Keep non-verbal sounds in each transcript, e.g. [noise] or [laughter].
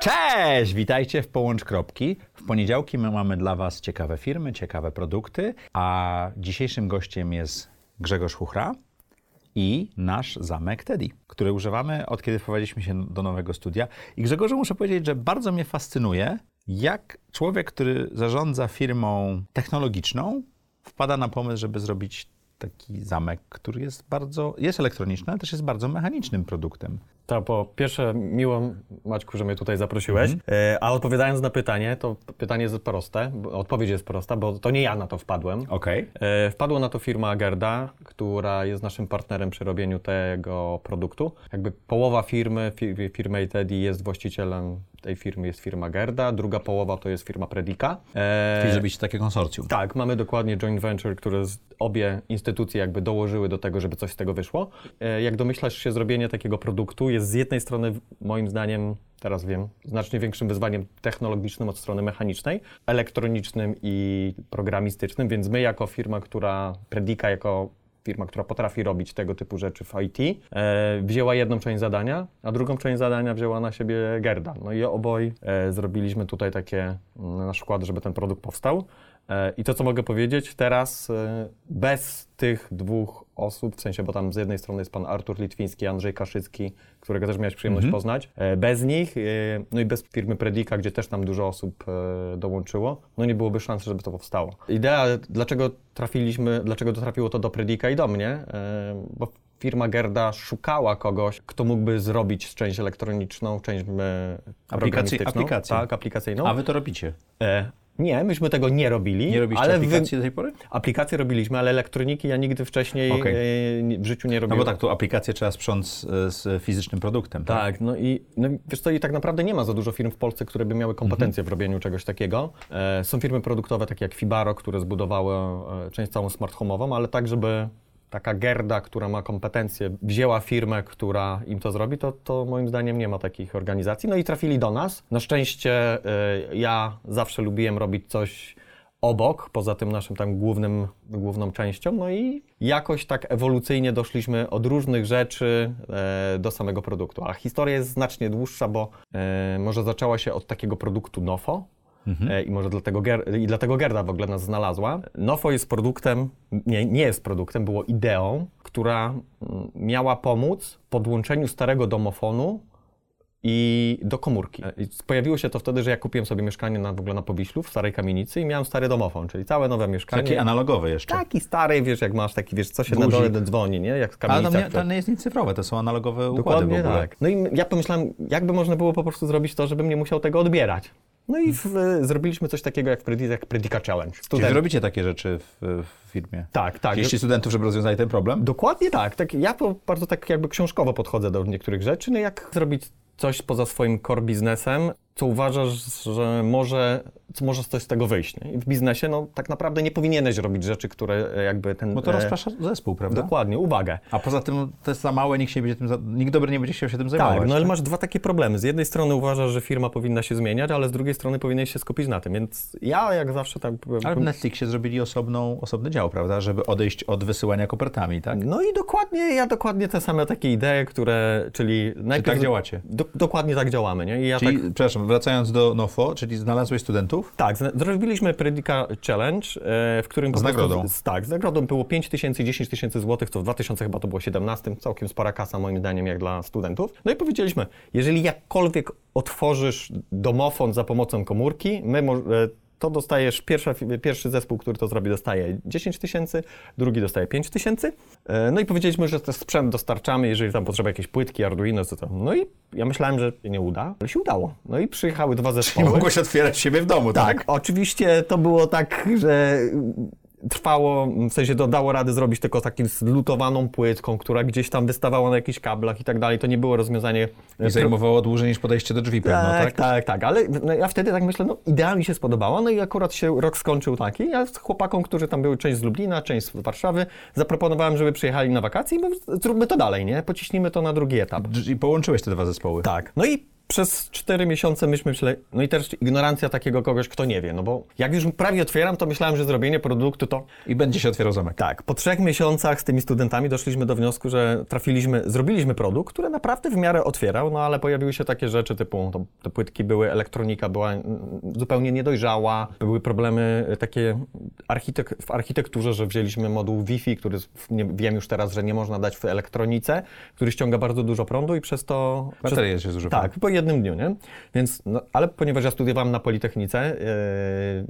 Cześć! Witajcie w Połącz Kropki. W poniedziałki my mamy dla Was ciekawe firmy, ciekawe produkty, a dzisiejszym gościem jest Grzegorz Chuchra i nasz zamek Teddy, który używamy od kiedy wprowadziliśmy się do nowego studia. I Grzegorzu muszę powiedzieć, że bardzo mnie fascynuje, jak człowiek, który zarządza firmą technologiczną, wpada na pomysł, żeby zrobić taki zamek, który jest bardzo, jest elektroniczny, ale też jest bardzo mechanicznym produktem. Po pierwsze, miło Maćku, że mnie tutaj zaprosiłeś. E, a odpowiadając na pytanie, to pytanie jest proste, odpowiedź jest prosta, bo to nie ja na to wpadłem. Okej. E, Wpadła na to firma Gerda, która jest naszym partnerem przy robieniu tego produktu. Jakby połowa firmy, fi- firmy Teddy jest właścicielem tej firmy, jest firma Gerda, druga połowa to jest firma Predica. E, Czyli zrobić takie konsorcjum. tak, mamy dokładnie joint venture, które obie instytucje jakby dołożyły do tego, żeby coś z tego wyszło. Jak domyślasz się, zrobienie takiego produktu jest z jednej strony, moim zdaniem, teraz wiem, znacznie większym wyzwaniem technologicznym od strony mechanicznej, elektronicznym i programistycznym, więc my jako firma, która, Predica jako firma, która potrafi robić tego typu rzeczy w IT, e, wzięła jedną część zadania, a drugą część zadania wzięła na siebie Gerda. No i oboj e, zrobiliśmy tutaj takie nasz wkład, żeby ten produkt powstał. E, I to, co mogę powiedzieć, teraz e, bez tych dwóch osób, w sensie, bo tam z jednej strony jest pan Artur Litwiński, Andrzej Kaszycki, którego też miałeś przyjemność poznać, e, bez nich, no i bez firmy Predika, gdzie też tam dużo osób dołączyło, no nie byłoby szans, żeby to powstało. Idea, dlaczego trafiliśmy, dlaczego trafiło to do Predika i do mnie, bo firma Gerda szukała kogoś, kto mógłby zrobić część elektroniczną, część programistyczną. aplikację. Tak, aplikacyjną. A wy to robicie? E, nie, myśmy tego nie robili. Nie robiliście ale aplikacji do tej pory? Aplikacje robiliśmy, ale elektroniki ja nigdy wcześniej Okej. e, w życiu nie No robiłem. bo tak, tu aplikację trzeba sprząc e, z fizycznym produktem, tak? Tak, no i no, wiesz co, i tak naprawdę nie ma za dużo firm w Polsce, które by miały kompetencje w robieniu czegoś takiego. E, są firmy produktowe takie jak Fibaro, które zbudowały część całą smart home'ową, ale tak, żeby taka Gerda, która ma kompetencje, wzięła firmę, która im to zrobi, to, to moim zdaniem nie ma takich organizacji. No i trafili do nas. Na szczęście e, ja zawsze lubiłem robić coś obok, poza tym naszym tam głównym, główną częścią, no i jakoś tak ewolucyjnie doszliśmy od różnych rzeczy e, do samego produktu. A historia jest znacznie dłuższa, bo e, może zaczęła się od takiego produktu Nofo, E, I może dlatego, Ger- i dlatego Gerda w ogóle nas znalazła. Nofo jest produktem, nie, nie jest produktem, było ideą, która mm, miała pomóc w podłączeniu starego domofonu i do komórki. E, I pojawiło się to wtedy, że ja kupiłem sobie mieszkanie na, w ogóle na Powiślu, w starej kamienicy i miałem stary domofon, czyli całe nowe mieszkanie. Taki analogowy jeszcze. Taki stary, wiesz, jak masz taki, wiesz, co się na dole dzwoni, nie? Jak w Ale to nie, to nie jest nic cyfrowe, to są analogowe układy w Dokładnie ogóle. tak. No i ja pomyślałem, jakby można było po prostu zrobić to, żebym nie musiał tego odbierać. No i w, zrobiliśmy coś takiego jak, Predica, jak Predica Challenge. Czyli Student- wy robicie takie rzeczy w, w firmie? Tak, tak. Jeśli studentów, żeby rozwiązali ten problem? Dokładnie tak. tak. Ja bardzo tak jakby książkowo podchodzę do niektórych rzeczy. No jak zrobić coś poza swoim core biznesem, co uważasz, że może, co może coś z tego wyjść. Nie? I w biznesie no tak naprawdę nie powinieneś robić rzeczy, które e, jakby ten... Bo to e, rozprasza zespół, prawda? Dokładnie, uwagę. A poza tym to jest za małe, nikt, się nie będzie tym za... nikt dobry nie będzie chciał się tym zajmować. Tak, no ale masz dwa takie problemy. Z jednej strony uważasz, że firma powinna się zmieniać, ale z drugiej strony powinieneś się skupić na tym. Więc ja jak zawsze tak... Ale w Netflixie zrobili osobną, osobny dział, prawda? Żeby odejść od wysyłania kopertami, tak? No i dokładnie, ja dokładnie te same takie idee, które, czyli najpierw... tak działacie? Do, dokładnie tak działamy, nie? I ja Czyli, tak... przepraszam, wracając do Nofo, czyli znalazłeś studentów? Tak, zrobiliśmy Predica Challenge, e, w którym... Z prostu- nagrodą. z- Tak, z nagrodą było 5 tysięcy, 10 tysięcy złotych, to w 2000 chyba to było 17, całkiem spora kasa moim zdaniem jak dla studentów. No i powiedzieliśmy, jeżeli jakkolwiek otworzysz domofon za pomocą komórki, my e, to dostajesz, pierwsza, pierwszy zespół, który to zrobi, dostaje 10 tysięcy, drugi dostaje 5 tysięcy. E, No i powiedzieliśmy, że ten sprzęt dostarczamy, jeżeli tam potrzeba jakieś płytki, Arduino, co tam. No i ja myślałem, że się nie uda, ale się udało. No i przyjechały dwa zespoły. mogłeś otwierać siebie w domu, tak? Tak, oczywiście to było tak, że trwało, w sensie to dało radę zrobić tylko takim zlutowaną płytką, która gdzieś tam wystawała na jakichś kablach i tak dalej. To nie było rozwiązanie... I zajmowało dłużej niż podejście do drzwi pewno, tak, tak? tak, tak, ale no, ja wtedy tak myślę, no idea mi się spodobała, no i akurat się rok skończył taki, ja z chłopakom, którzy tam były, część z Lublina, część z Warszawy, zaproponowałem, żeby przyjechali na wakacje i my zróbmy to dalej, nie? Pociśnijmy to na drugi etap. I połączyłeś te dwa zespoły. Tak. No i przez 4 miesiące myśmy myśleli, no i też ignorancja takiego kogoś, kto nie wie, no bo jak już prawie otwieram, to myślałem, że zrobienie produktu to I będzie się otwierał zamek. tak, po trzech miesiącach z tymi studentami doszliśmy do wniosku, że trafiliśmy, zrobiliśmy produkt, który naprawdę w miarę otwierał, no ale pojawiły się takie rzeczy typu, to, te płytki były, elektronika była zupełnie niedojrzała, były problemy e, takie architek w architekturze, że wzięliśmy moduł Wi-Fi, który nie, wiem już teraz, że nie można dać w elektronice, który ściąga bardzo dużo prądu i przez to... przez, Baterie się zużywa. tak, po jednym dniu, nie? Więc, no, ale ponieważ ja studiowałem na Politechnice,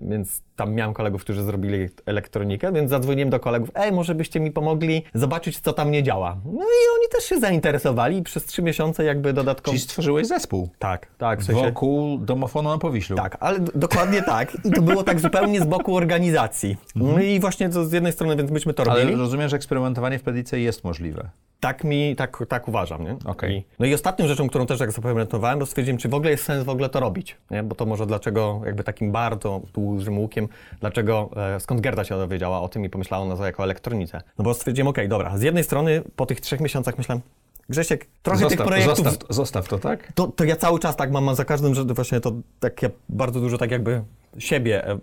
yy, więc tam miałem kolegów, którzy zrobili elektronikę, więc zadzwoniłem do kolegów, ej, może byście mi pomogli zobaczyć, co tam nie działa. No i oni też się zainteresowali i przez trzy miesiące jakby dodatkowo... Czyli stworzyłeś zespół Tak, tak, w sensie... wokół domofonu na Powiślu. Tak, ale dokładnie tak. I to było tak zupełnie z boku organizacji. No i właśnie z jednej strony, więc myśmy to Ale robili. rozumiem, że eksperymentowanie w Predice jest możliwe. Tak mi, tak, tak uważam, nie? Okej. I, no i ostatnią rzeczą, którą też jak zapamiętowałem, to stwierdziłem, czy w ogóle jest sens w ogóle to robić, nie? Bo to może dlaczego, jakby takim bardzo dużym łukiem, dlaczego, e, skąd Gerda się dowiedziała o tym i pomyślała o nas jako elektronice. No bo stwierdziłem, okej, dobra, z jednej strony po tych trzech miesiącach myślałem, Grzesiek, trochę tych Zostaw, projektów... zostaw, zostaw to, tak? To, to ja cały czas tak mam, mam za każdym, że właśnie to tak ja bardzo dużo tak jakby siebie e,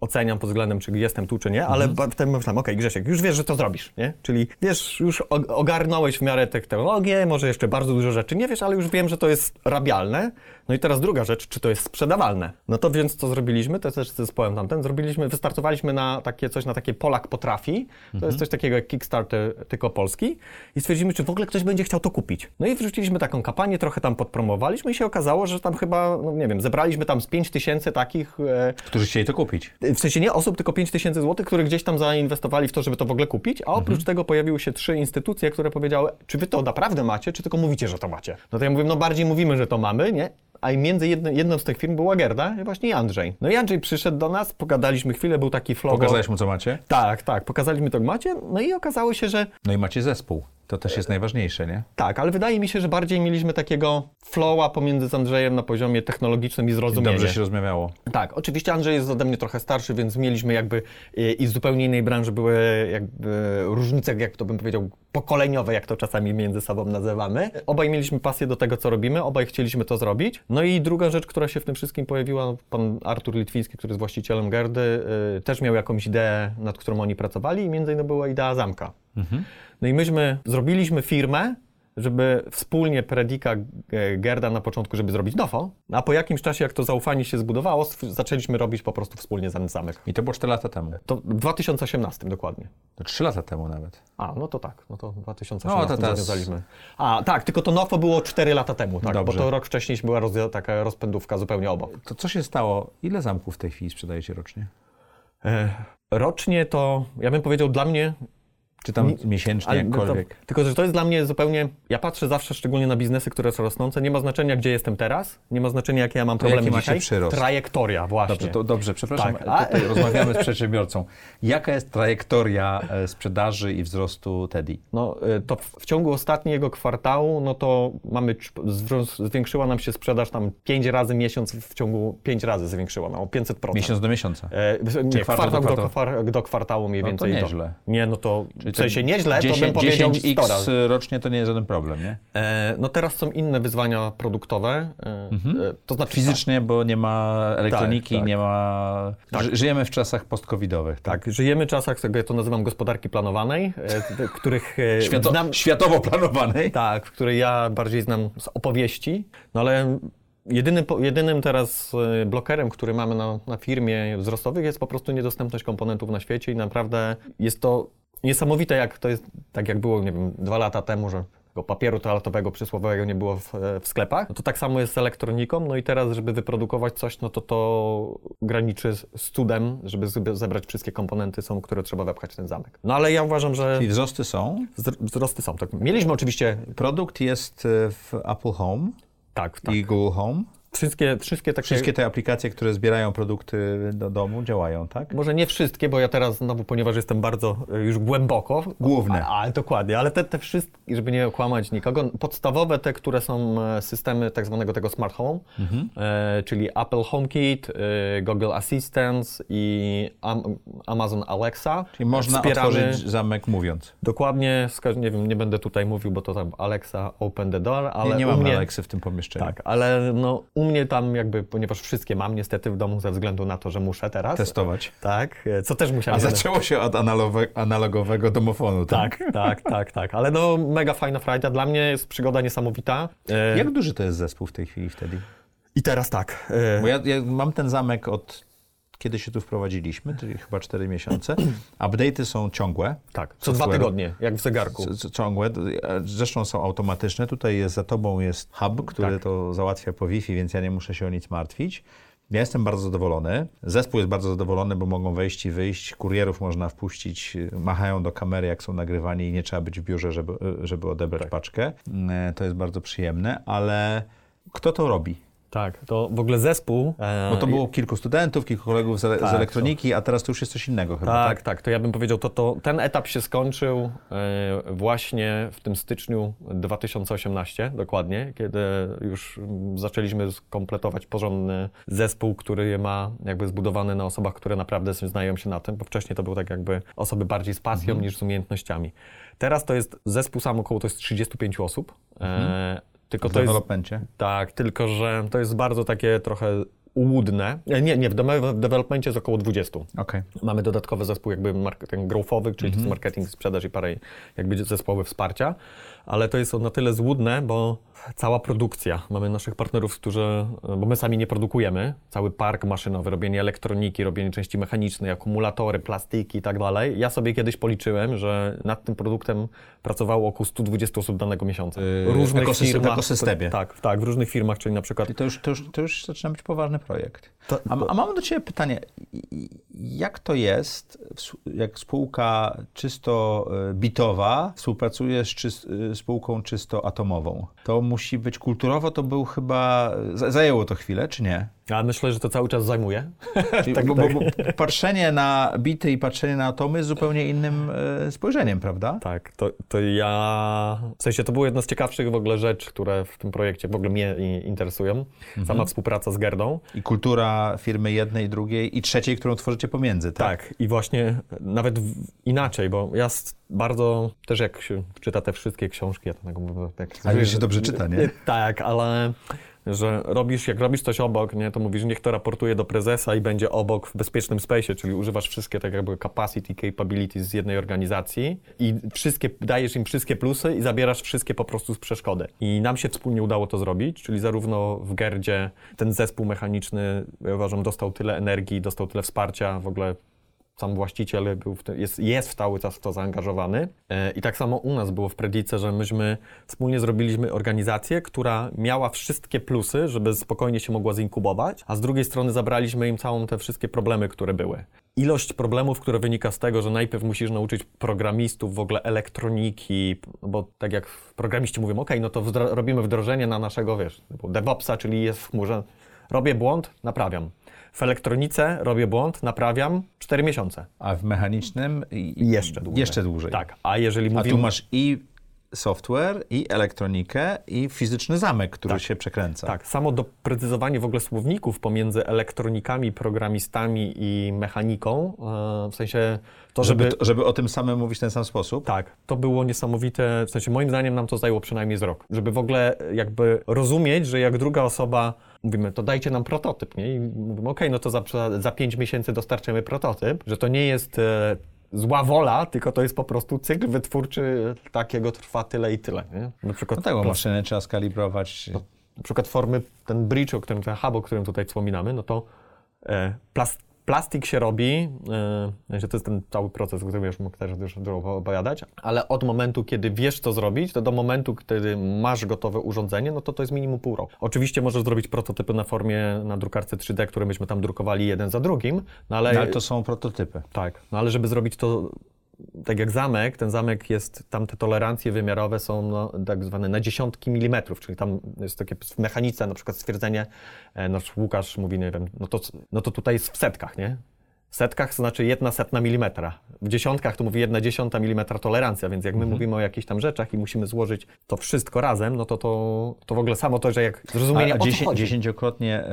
oceniam pod względem, czy jestem tu, czy nie, ale Mhm. wtedy myślałem, okej Grzesiek, już wiesz, że to zrobisz, nie? Czyli wiesz, już ogarnąłeś w miarę technologię, może jeszcze bardzo dużo rzeczy nie wiesz, ale już wiem, że to jest rabialne. No i teraz druga rzecz, czy to jest sprzedawalne? No to więc co zrobiliśmy, to też z zespołem tamten, zrobiliśmy, wystartowaliśmy na takie coś, na takie Polak potrafi, to Mhm. jest coś takiego jak Kickstarter, tylko polski i stwierdziliśmy, czy w ogóle ktoś będzie chciał to kupić. No i wrzuciliśmy taką kampanię, trochę tam podpromowaliśmy i się okazało, że tam chyba, no nie wiem, zebraliśmy tam z 5 tysięcy takich, e, Którzy chcieli to kupić. w sensie nie osób, tylko 5 tysięcy złotych, które gdzieś tam zainwestowali w to, żeby to w ogóle kupić, a oprócz tego pojawiły się trzy instytucje, które powiedziały, czy wy to naprawdę macie, czy tylko mówicie, że to macie. No to ja mówię, no bardziej mówimy, że to mamy, nie? A i między jedno, jedną z tych firm była Gerda i właśnie Andrzej. No i Andrzej przyszedł do nas, pogadaliśmy chwilę, był taki flow. Pokazałeś mu, co macie? Tak, tak, pokazaliśmy to macie, no i okazało się, że No i macie zespół. To też jest najważniejsze, nie? tak, ale wydaje mi się, że bardziej mieliśmy takiego flowa pomiędzy z Andrzejem na poziomie technologicznym i zrozumienia. Dobrze się rozmawiało. Tak, oczywiście Andrzej jest ode mnie trochę starszy, więc mieliśmy jakby i, i z zupełnie innej branży były jakby różnice, jak to bym powiedział, pokoleniowe, jak to czasami między sobą nazywamy. Obaj mieliśmy pasję do tego, co robimy, obaj chcieliśmy to zrobić. No i druga rzecz, która się w tym wszystkim pojawiła, pan Artur Litwiński, który jest właścicielem Gerdy, y, też miał jakąś ideę, nad którą oni pracowali i między innymi była idea zamka. No i myśmy zrobiliśmy firmę, żeby wspólnie Predika e, Gerda na początku, żeby zrobić Nofo, a po jakimś czasie, jak to zaufanie się zbudowało, zaczęliśmy robić po prostu wspólnie ten zamek. I to było 4 lata temu. To w 2018 dokładnie. To 3 lata temu nawet. A, no to tak, no to w 2018 No, to teraz- zawiązaliśmy. A, tak, tylko to Nofo było 4 lata temu, tak, Dobrze. bo to rok wcześniej była roz, taka rozpędówka zupełnie obok. To co się stało? Ile zamków w tej chwili sprzedajecie rocznie? E, rocznie to, ja bym powiedział, dla mnie Czy tam Nie- miesięcznie, jakkolwiek? To, tylko, że to jest dla mnie zupełnie. Ja patrzę zawsze szczególnie na biznesy, które są rosnące. Nie ma znaczenia, gdzie jestem teraz, nie ma znaczenia, jakie ja mam To problemy dzisiaj. Trajektoria, właśnie. Dobrze, to dobrze, przepraszam, Tak, a- tutaj [laughs] rozmawiamy z przedsiębiorcą. Jaka jest trajektoria e, sprzedaży i wzrostu Teddy? No, y, to w, w ciągu ostatniego kwartału, no to mamy, zwiększyła nam się sprzedaż tam 5 razy miesiąc, w ciągu 5 razy zwiększyła nam o 500%. Miesiąc do miesiąca. E, nie, kwartał kwartał, do do, kwartału? kwar- do kwartału mniej No to więcej. nieźle. Nie, no to Czyli w sensie nieźle, to bym 10, powiedział 100 10x razy. rocznie to nie jest żaden problem, nie? E, no teraz są inne wyzwania produktowe, e, e, to znaczy Fizycznie, bo nie ma elektroniki, Tak, tak. nie ma... Tak. Ży- Żyjemy w czasach post-covidowych, tak? Tak, żyjemy w czasach, jak ja to nazywam gospodarki planowanej, e, których e, Świato, znam, Światowo planowanej. tak, w której ja bardziej znam z opowieści, no ale jedynym, po- jedynym teraz blokerem, który mamy na, na firmie wzrostowych jest po prostu niedostępność komponentów na świecie i naprawdę jest to niesamowite, jak to jest, tak jak było, nie wiem, dwa lata temu, że tego papieru toaletowego przysłowiowego nie było w, w sklepach. No to tak samo jest z elektroniką, no i teraz, żeby wyprodukować coś, no to to graniczy z, cudem, żeby zebrać wszystkie komponenty, są, które trzeba wepchać w ten zamek. No ale ja uważam, że Czyli wzrosty są. wzr- wzrosty są. Tak. Mieliśmy oczywiście, Produkt jest e, w Apple Home tak, tak. i Google Home. Wszystkie, wszystkie takie... Wszystkie te aplikacje, które zbierają produkty do domu działają, tak? Może nie wszystkie, bo ja teraz znowu, ponieważ jestem bardzo e, już głęboko. Główne. A, a, dokładnie, ale te, te wszystkie, żeby nie okłamać nikogo, podstawowe te, które są e, systemy tak zwanego tego smart home, Mhm. e, czyli Apple HomeKit, e, Google Assistant i Am Amazon Alexa. Czyli można Wspieramy- otworzyć zamek mówiąc. Dokładnie, nie wiem, nie będę tutaj mówił, bo to tam Alexa open the door, ale Nie, nie mam mnie... Alexy w tym pomieszczeniu. Tak, ale no, u mnie tam jakby, ponieważ wszystkie mam niestety w domu ze względu na to, że muszę teraz. Testować. Tak, e, co też A musiałem... zaczęło się od analowe, analogowego domofonu, tak? Tak, tak, tak, tak. Ale no mega fajna frajda. Dla mnie jest przygoda niesamowita. E, Jak duży to jest zespół w tej chwili wtedy? I teraz tak. E, Bo ja, ja mam ten zamek od kiedy się tu wprowadziliśmy, czyli chyba 4 miesiące. [clears throat] Update'y są ciągłe. tak, co dwa tygodnie, jak w zegarku. C- Ciągłe, zresztą są automatyczne. Tutaj jest za tobą jest hub, który Tak. to załatwia po Wi-Fi, więc ja nie muszę się o nic martwić. Ja jestem bardzo zadowolony. Zespół jest bardzo zadowolony, bo mogą wejść i wyjść. Kurierów można wpuścić, machają do kamery, jak są nagrywani i nie trzeba być w biurze, żeby, żeby odebrać Tak. paczkę. E, To jest bardzo przyjemne, ale kto to robi? Tak, to w ogóle zespół. e, Bo to było kilku studentów, kilku kolegów z, ele- z Tak, elektroniki, a teraz to już jest coś innego chyba, Tak, tak? tak, to ja bym powiedział, to, to ten etap się skończył e, właśnie w tym styczniu 2018, dokładnie, kiedy już zaczęliśmy kompletować porządny zespół, który ma jakby zbudowany na osobach, które naprawdę znają się na tym, bo wcześniej to był tak jakby osoby bardziej z pasją niż z umiejętnościami. Teraz to jest zespół sam około to jest 35 osób. E, tylko W to jest tak, tylko że to jest bardzo takie trochę ułudne. E, Nie, nie, w developmencie jest około 20. Okej. Mamy dodatkowy zespół jakby marketing growthowy, czyli to jest marketing, sprzedaż i parę jakby zespoły wsparcia, ale to jest na tyle złudne, bo cała produkcja, mamy naszych partnerów, którzy, bo my sami nie produkujemy, cały park maszynowy, robienie elektroniki, robienie części mechanicznej, akumulatory, plastiki i tak dalej. Ja sobie kiedyś policzyłem, że nad tym produktem pracowało około 120 osób danego miesiąca. Yy, ekosystem- w ekosystemie. Tak, tak, w różnych firmach, czyli na przykład I to już, to, już, to już zaczyna być poważny projekt. To- a, a mam do Ciebie pytanie, jak to jest, w jak spółka czysto y, bitowa współpracuje z czys, y, spółką czysto atomową? To musi być kulturowo, to był chyba, za- zajęło to chwilę, czy nie? Ja myślę, że to cały czas zajmuje. [laughs] Tak, bo, tak. Bo, bo patrzenie na bity i patrzenie na atomy jest zupełnie innym y, spojrzeniem, prawda? Tak, to, to ja. W sensie to było jedno z ciekawszych w ogóle rzeczy, które w tym projekcie w ogóle mnie interesują. Sama współpraca z Gerdą. I kultura firmy jednej, drugiej i trzeciej, którą tworzycie pomiędzy, tak? Tak, i właśnie nawet w, inaczej, bo ja bardzo też jak się czyta te wszystkie książki, ja to tak mówię, tak, Ale się dobrze czyta, nie? Tak, ale że robisz, jak robisz coś obok, nie, to mówisz, niech to raportuje do prezesa i będzie obok w bezpiecznym space, czyli używasz wszystkie tak jakby capacity, capabilities z jednej organizacji i wszystkie, dajesz im wszystkie plusy i zabierasz wszystkie po prostu z przeszkody. I nam się wspólnie udało to zrobić, czyli zarówno w Gerdzie ten zespół mechaniczny, ja uważam, dostał tyle energii, dostał tyle wsparcia, w ogóle sam właściciel był w jest, jest cały czas w to zaangażowany. E, I tak samo u nas było w Predice, że myśmy wspólnie zrobiliśmy organizację, która miała wszystkie plusy, żeby spokojnie się mogła zinkubować, a z drugiej strony zabraliśmy im całą te wszystkie problemy, które były. Ilość problemów, które wynika z tego, że najpierw musisz nauczyć programistów w ogóle elektroniki, bo tak jak programiści mówią, ok, no to wdro- robimy wdrożenie na naszego, wiesz, DevOpsa, czyli jest w chmurze, robię błąd, naprawiam. W elektronice robię błąd, naprawiam 4 miesiące. A w mechanicznym i, Jeszcze dłużej. Jeszcze dłużej. Tak, a jeżeli A mówimy... tu masz i software, i elektronikę, i fizyczny zamek, który Tak. się przekręca. Tak, samo doprecyzowanie w ogóle słowników pomiędzy elektronikami, programistami i mechaniką, e, w sensie to, Żeby, żeby... to, żeby o tym samym mówić w ten sam sposób. Tak, to było niesamowite, w sensie moim zdaniem nam to zajęło przynajmniej z rok, żeby w ogóle jakby rozumieć, że jak druga osoba, mówimy, to dajcie nam prototyp, nie? I mówimy, okej, no to za, za pięć miesięcy dostarczymy prototyp, że to nie jest e, zła wola, tylko to jest po prostu cykl wytwórczy takiego trwa tyle i tyle, nie? Na przykład No tak, bo maszyny trzeba skalibrować. na przykład formy, ten bridge, o którym, ten hub, o którym tutaj wspominamy, no to e, plastik się robi, e, że to jest ten cały proces, o którym już mógł też już dużo opowiadać, ale od momentu, kiedy wiesz, co zrobić, to do momentu, kiedy masz gotowe urządzenie, no to to jest minimum pół roku. Oczywiście możesz zrobić prototypy na formie, na drukarce 3D, które myśmy tam drukowali jeden za drugim, no ale... No, ale to są prototypy. Tak, no ale żeby zrobić to tak jak zamek, ten zamek jest, tam te tolerancje wymiarowe są no, tak zwane na dziesiątki milimetrów, czyli tam jest takie w mechanice na przykład stwierdzenie, e, nasz Łukasz mówi, nie wiem, no to, no to tutaj jest w setkach, nie? W setkach to znaczy jedna setna milimetra. W dziesiątkach to mówi jedna dziesiąta milimetra tolerancja, więc jak my mówimy o jakichś tam rzeczach i musimy złożyć to wszystko razem, no to to, to w ogóle samo to, że jak zrozumienie A dziesię- dziesięciokrotnie e,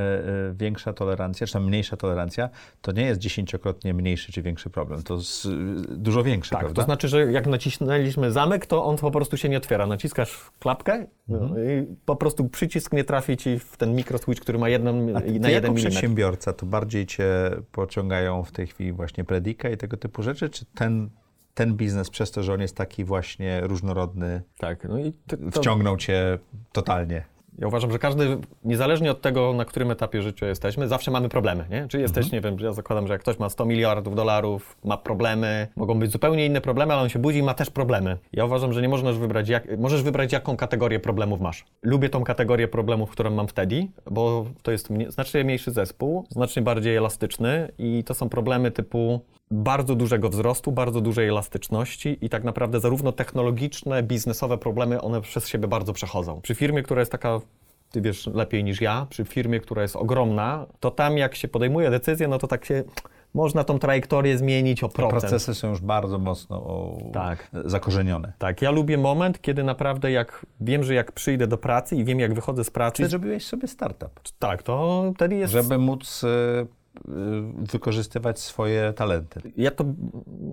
większa tolerancja, czy tam mniejsza tolerancja, to nie jest dziesięciokrotnie mniejszy czy większy problem. To jest dużo większy, Tak, prawda? to znaczy, że jak nacisnęliśmy zamek, to on po prostu się nie otwiera. Naciskasz klapkę no, i po prostu przycisk nie trafi ci w ten mikroswitch, który ma jedną, A na ty jeden jako przedsiębiorca, to bardziej cię pociągają w tej chwili właśnie Predika i tego typu rzeczy, czy ten, ten biznes przez to, że on jest taki właśnie różnorodny, Tak, no i to, to, wciągnął cię totalnie? Ja uważam, że każdy, niezależnie od tego, na którym etapie życia jesteśmy, zawsze mamy problemy, nie? Czy jesteś, nie wiem, ja zakładam, że jak ktoś ma 100 miliardów dolarów, ma problemy, mogą być zupełnie inne problemy, ale on się budzi i ma też problemy. Ja uważam, że nie możesz wybrać, jak, możesz wybrać, jaką kategorię problemów masz. Lubię tą kategorię problemów, którą mam wtedy, bo to jest mnie, znacznie mniejszy zespół, znacznie bardziej elastyczny i to są problemy typu bardzo dużego wzrostu, bardzo dużej elastyczności i tak naprawdę zarówno technologiczne, biznesowe problemy, one przez siebie bardzo przechodzą. Przy firmie, która jest taka ty wiesz lepiej niż ja, przy firmie, która jest ogromna, to tam jak się podejmuje decyzję, no to tak się można tą trajektorię zmienić o procent. Procesy są już bardzo mocno o, Tak. zakorzenione. Tak, ja lubię moment, kiedy naprawdę jak wiem, że jak przyjdę do pracy i wiem, jak wychodzę z pracy, Czy zrobiłeś sobie startup, tak, to wtedy jest... żeby móc e, wykorzystywać swoje talenty? Ja to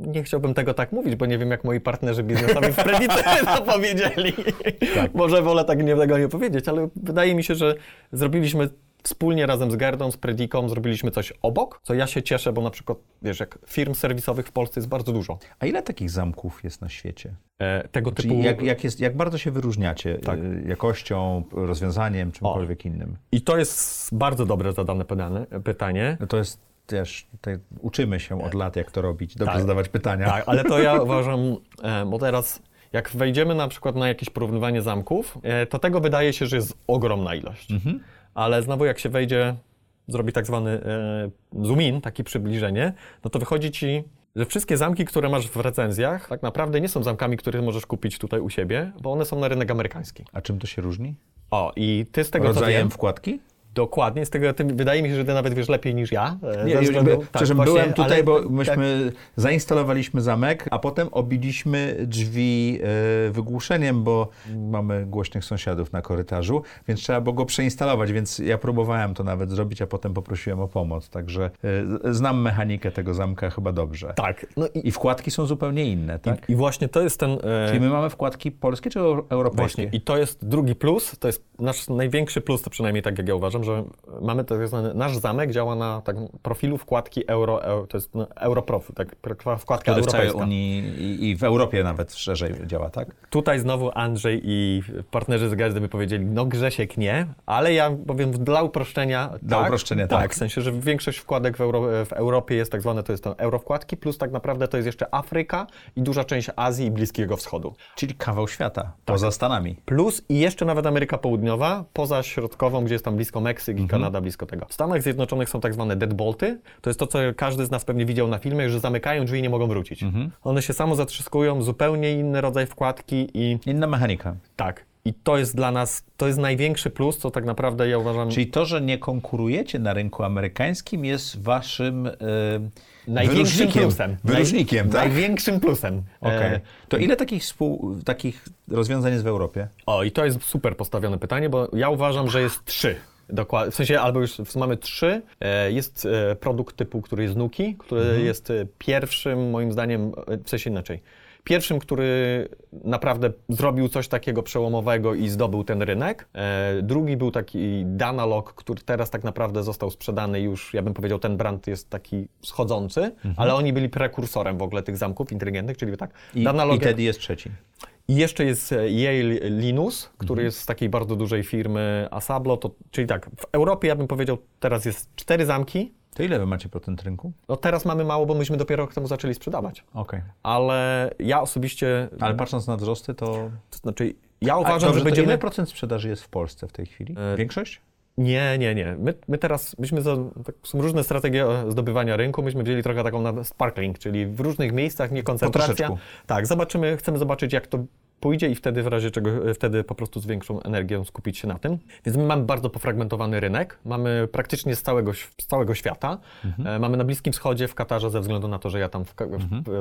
nie chciałbym tego tak mówić, bo nie wiem, jak moi partnerzy biznesowi w Predice to [laughs] powiedzieli. Może wolę tak nie, tego nie powiedzieć, ale wydaje mi się, że zrobiliśmy wspólnie razem z Gerdą, z Prediką, zrobiliśmy coś obok, co ja się cieszę, bo na przykład, wiesz, jak firm serwisowych w Polsce jest bardzo dużo. A ile takich zamków jest na świecie? E, tego typu... Czyli jak, jak, jest, jak bardzo się wyróżniacie Tak. e, jakością, rozwiązaniem, czymkolwiek innym? I to jest bardzo dobre zadane pytanie. No to jest też, uczymy się od lat, jak to robić, dobrze Tak. zadawać pytania. Tak, ale to ja [laughs] uważam, e, bo teraz jak wejdziemy na przykład na jakieś porównywanie zamków, e, to tego wydaje się, że jest ogromna ilość. Ale znowu jak się wejdzie, zrobi tak zwany e, zoom in, takie przybliżenie, no to wychodzi ci, że wszystkie zamki, które masz w recenzjach, tak naprawdę nie są zamkami, które możesz kupić tutaj u siebie, bo one są na rynek amerykański. A czym to się różni? O, i ty z tego co Rodzajem wiem, wkładki? Dokładnie, z tego wydaje mi się, że ty nawet wiesz lepiej niż ja. e, Nie, względu- by, tak, przepraszam, właśnie, byłem tutaj, ale- bo tak. myśmy zainstalowaliśmy zamek, a potem obiliśmy drzwi e, wygłuszeniem, bo mamy głośnych sąsiadów na korytarzu, więc trzeba było go przeinstalować, więc ja próbowałem to nawet zrobić, a potem poprosiłem o pomoc, także e, znam mechanikę tego zamka chyba dobrze. Tak, no i, I wkładki są zupełnie inne, tak? i właśnie to jest ten... e, Czyli my mamy wkładki polskie czy eu- europejskie? Właśnie, i to jest drugi plus, to jest nasz największy plus, to przynajmniej tak jak ja uważam, że mamy tak zwany, nasz zamek działa na tak, profilu wkładki euro, euro to jest no, europrofil, tak, wkładka Który w całej europejska. Unii i, i w Europie nawet szerzej działa, tak? Tutaj znowu Andrzej i partnerzy z Gazdy by powiedzieli, no Grzesiek nie, ale ja powiem dla uproszczenia Dla tak, uproszczenia, tak. tak. w sensie, że większość wkładek w, Euro, w Europie jest tak zwane, to jest to eurowkładki, plus tak naprawdę to jest jeszcze Afryka i duża część Azji i Bliskiego Wschodu. Czyli kawał świata, Tak. poza Stanami. Plus i jeszcze nawet Ameryka Południowa, poza środkową, gdzie jest tam blisko Meksyk i Kanada blisko tego. W Stanach Zjednoczonych są tak zwane deadbolty. To jest to, co każdy z nas pewnie widział na filmie, że zamykają drzwi i nie mogą wrócić. One się samo zatrzyskują, zupełnie inny rodzaj wkładki i Inna mechanika. tak. I to jest dla nas, to jest największy plus, co tak naprawdę ja uważam Czyli to, że nie konkurujecie na rynku amerykańskim jest waszym e, największym wyróżnikiem. plusem. Wyróżnikiem, Naj, tak? Największym plusem. Okej. E, To ile takich, współ, takich rozwiązań jest w Europie? O, i to jest super postawione pytanie, bo ja uważam, że jest trzy. Dokładnie, w sensie albo już mamy trzy. E, Jest e, produkt typu, który jest Nuki, który jest e, pierwszym, moim zdaniem, w sensie inaczej. Pierwszym, który naprawdę zrobił coś takiego przełomowego i zdobył ten rynek. Drugi był taki Danalog, który teraz tak naprawdę został sprzedany już, ja bym powiedział, ten brand jest taki schodzący, ale oni byli prekursorem w ogóle tych zamków inteligentnych, czyli tak. I, Danalog- i Teddy jest trzeci. I jeszcze jest e, Yale Linus, który jest z takiej bardzo dużej firmy Asablo. To, czyli tak, w Europie ja bym powiedział, teraz jest cztery zamki. To ile wy macie procent rynku? No teraz mamy mało, bo myśmy dopiero temu zaczęli sprzedawać. Okej. Ale ja osobiście, Ale patrząc na wzrosty, to... to znaczy ja A uważam, dobrze, że będziemy... ile procent sprzedaży jest w Polsce w tej chwili? E, Większość? Nie, nie, nie. My, my teraz, myśmy, za, tak, są różne strategie e, zdobywania rynku, myśmy wzięli trochę taką na sparkling, czyli w różnych miejscach, nie koncentracja. Tak, zobaczymy, chcemy zobaczyć jak to pójdzie i wtedy w razie czego, e, wtedy po prostu z większą energią skupić się na tym. Więc my mamy bardzo pofragmentowany rynek, mamy praktycznie z całego, z całego świata. E, mamy na Bliskim Wschodzie, w Katarze, ze względu na to, że ja tam w,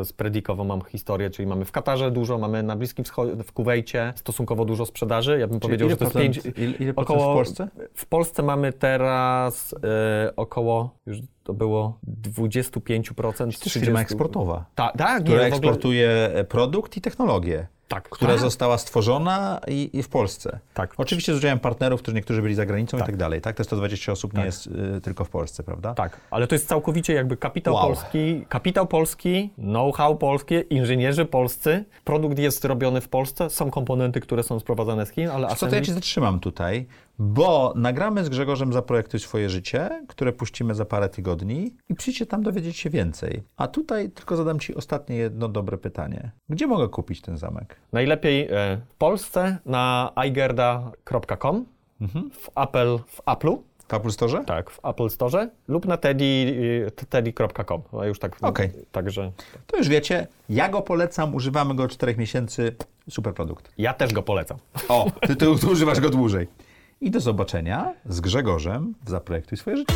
z Predikowo mam historię, czyli mamy w Katarze dużo, mamy na Bliskim Wschodzie, w Kuwejcie stosunkowo dużo sprzedaży. Ja bym powiedział, ile że to jest 5, ile- ile procent w Polsce? w Polsce mamy teraz e, około, już to było 25%. To jest firma eksportowa, Tak, tak, która eksportuje e, produkt i technologię. Tak, która tak, została stworzona i, i w Polsce. Tak. Oczywiście z udziałem partnerów, którzy niektórzy byli za granicą i Tak. tak dalej. Tak? Te 120 osób nie Tak. jest y, tylko w Polsce, prawda? Tak, ale to jest całkowicie jakby kapitał Wow. polski, kapitał polski, know-how polskie, inżynierzy polscy. Produkt jest robiony w Polsce, są komponenty, które są sprowadzane z Chin, ale Co to ja cię zatrzymam tutaj, bo nagramy z Grzegorzem Zaprojektuj swoje życie, które puścimy za parę tygodni i przyjdźcie tam dowiedzieć się więcej. A tutaj tylko zadam ci ostatnie jedno dobre pytanie. Gdzie mogę kupić ten zamek? Najlepiej e, w Polsce na igerda.com, Mhm. w Apple, w Apple'u, W Apple Store? tak, w Apple Store lub na teddy, teddy.com. A już tak, Okej. także To już wiecie, ja go polecam, używamy go od 4 miesięcy. Super produkt. ja też go polecam. O, ty, ty używasz go dłużej. I do zobaczenia z Grzegorzem w Zaprojektuj swoje życie.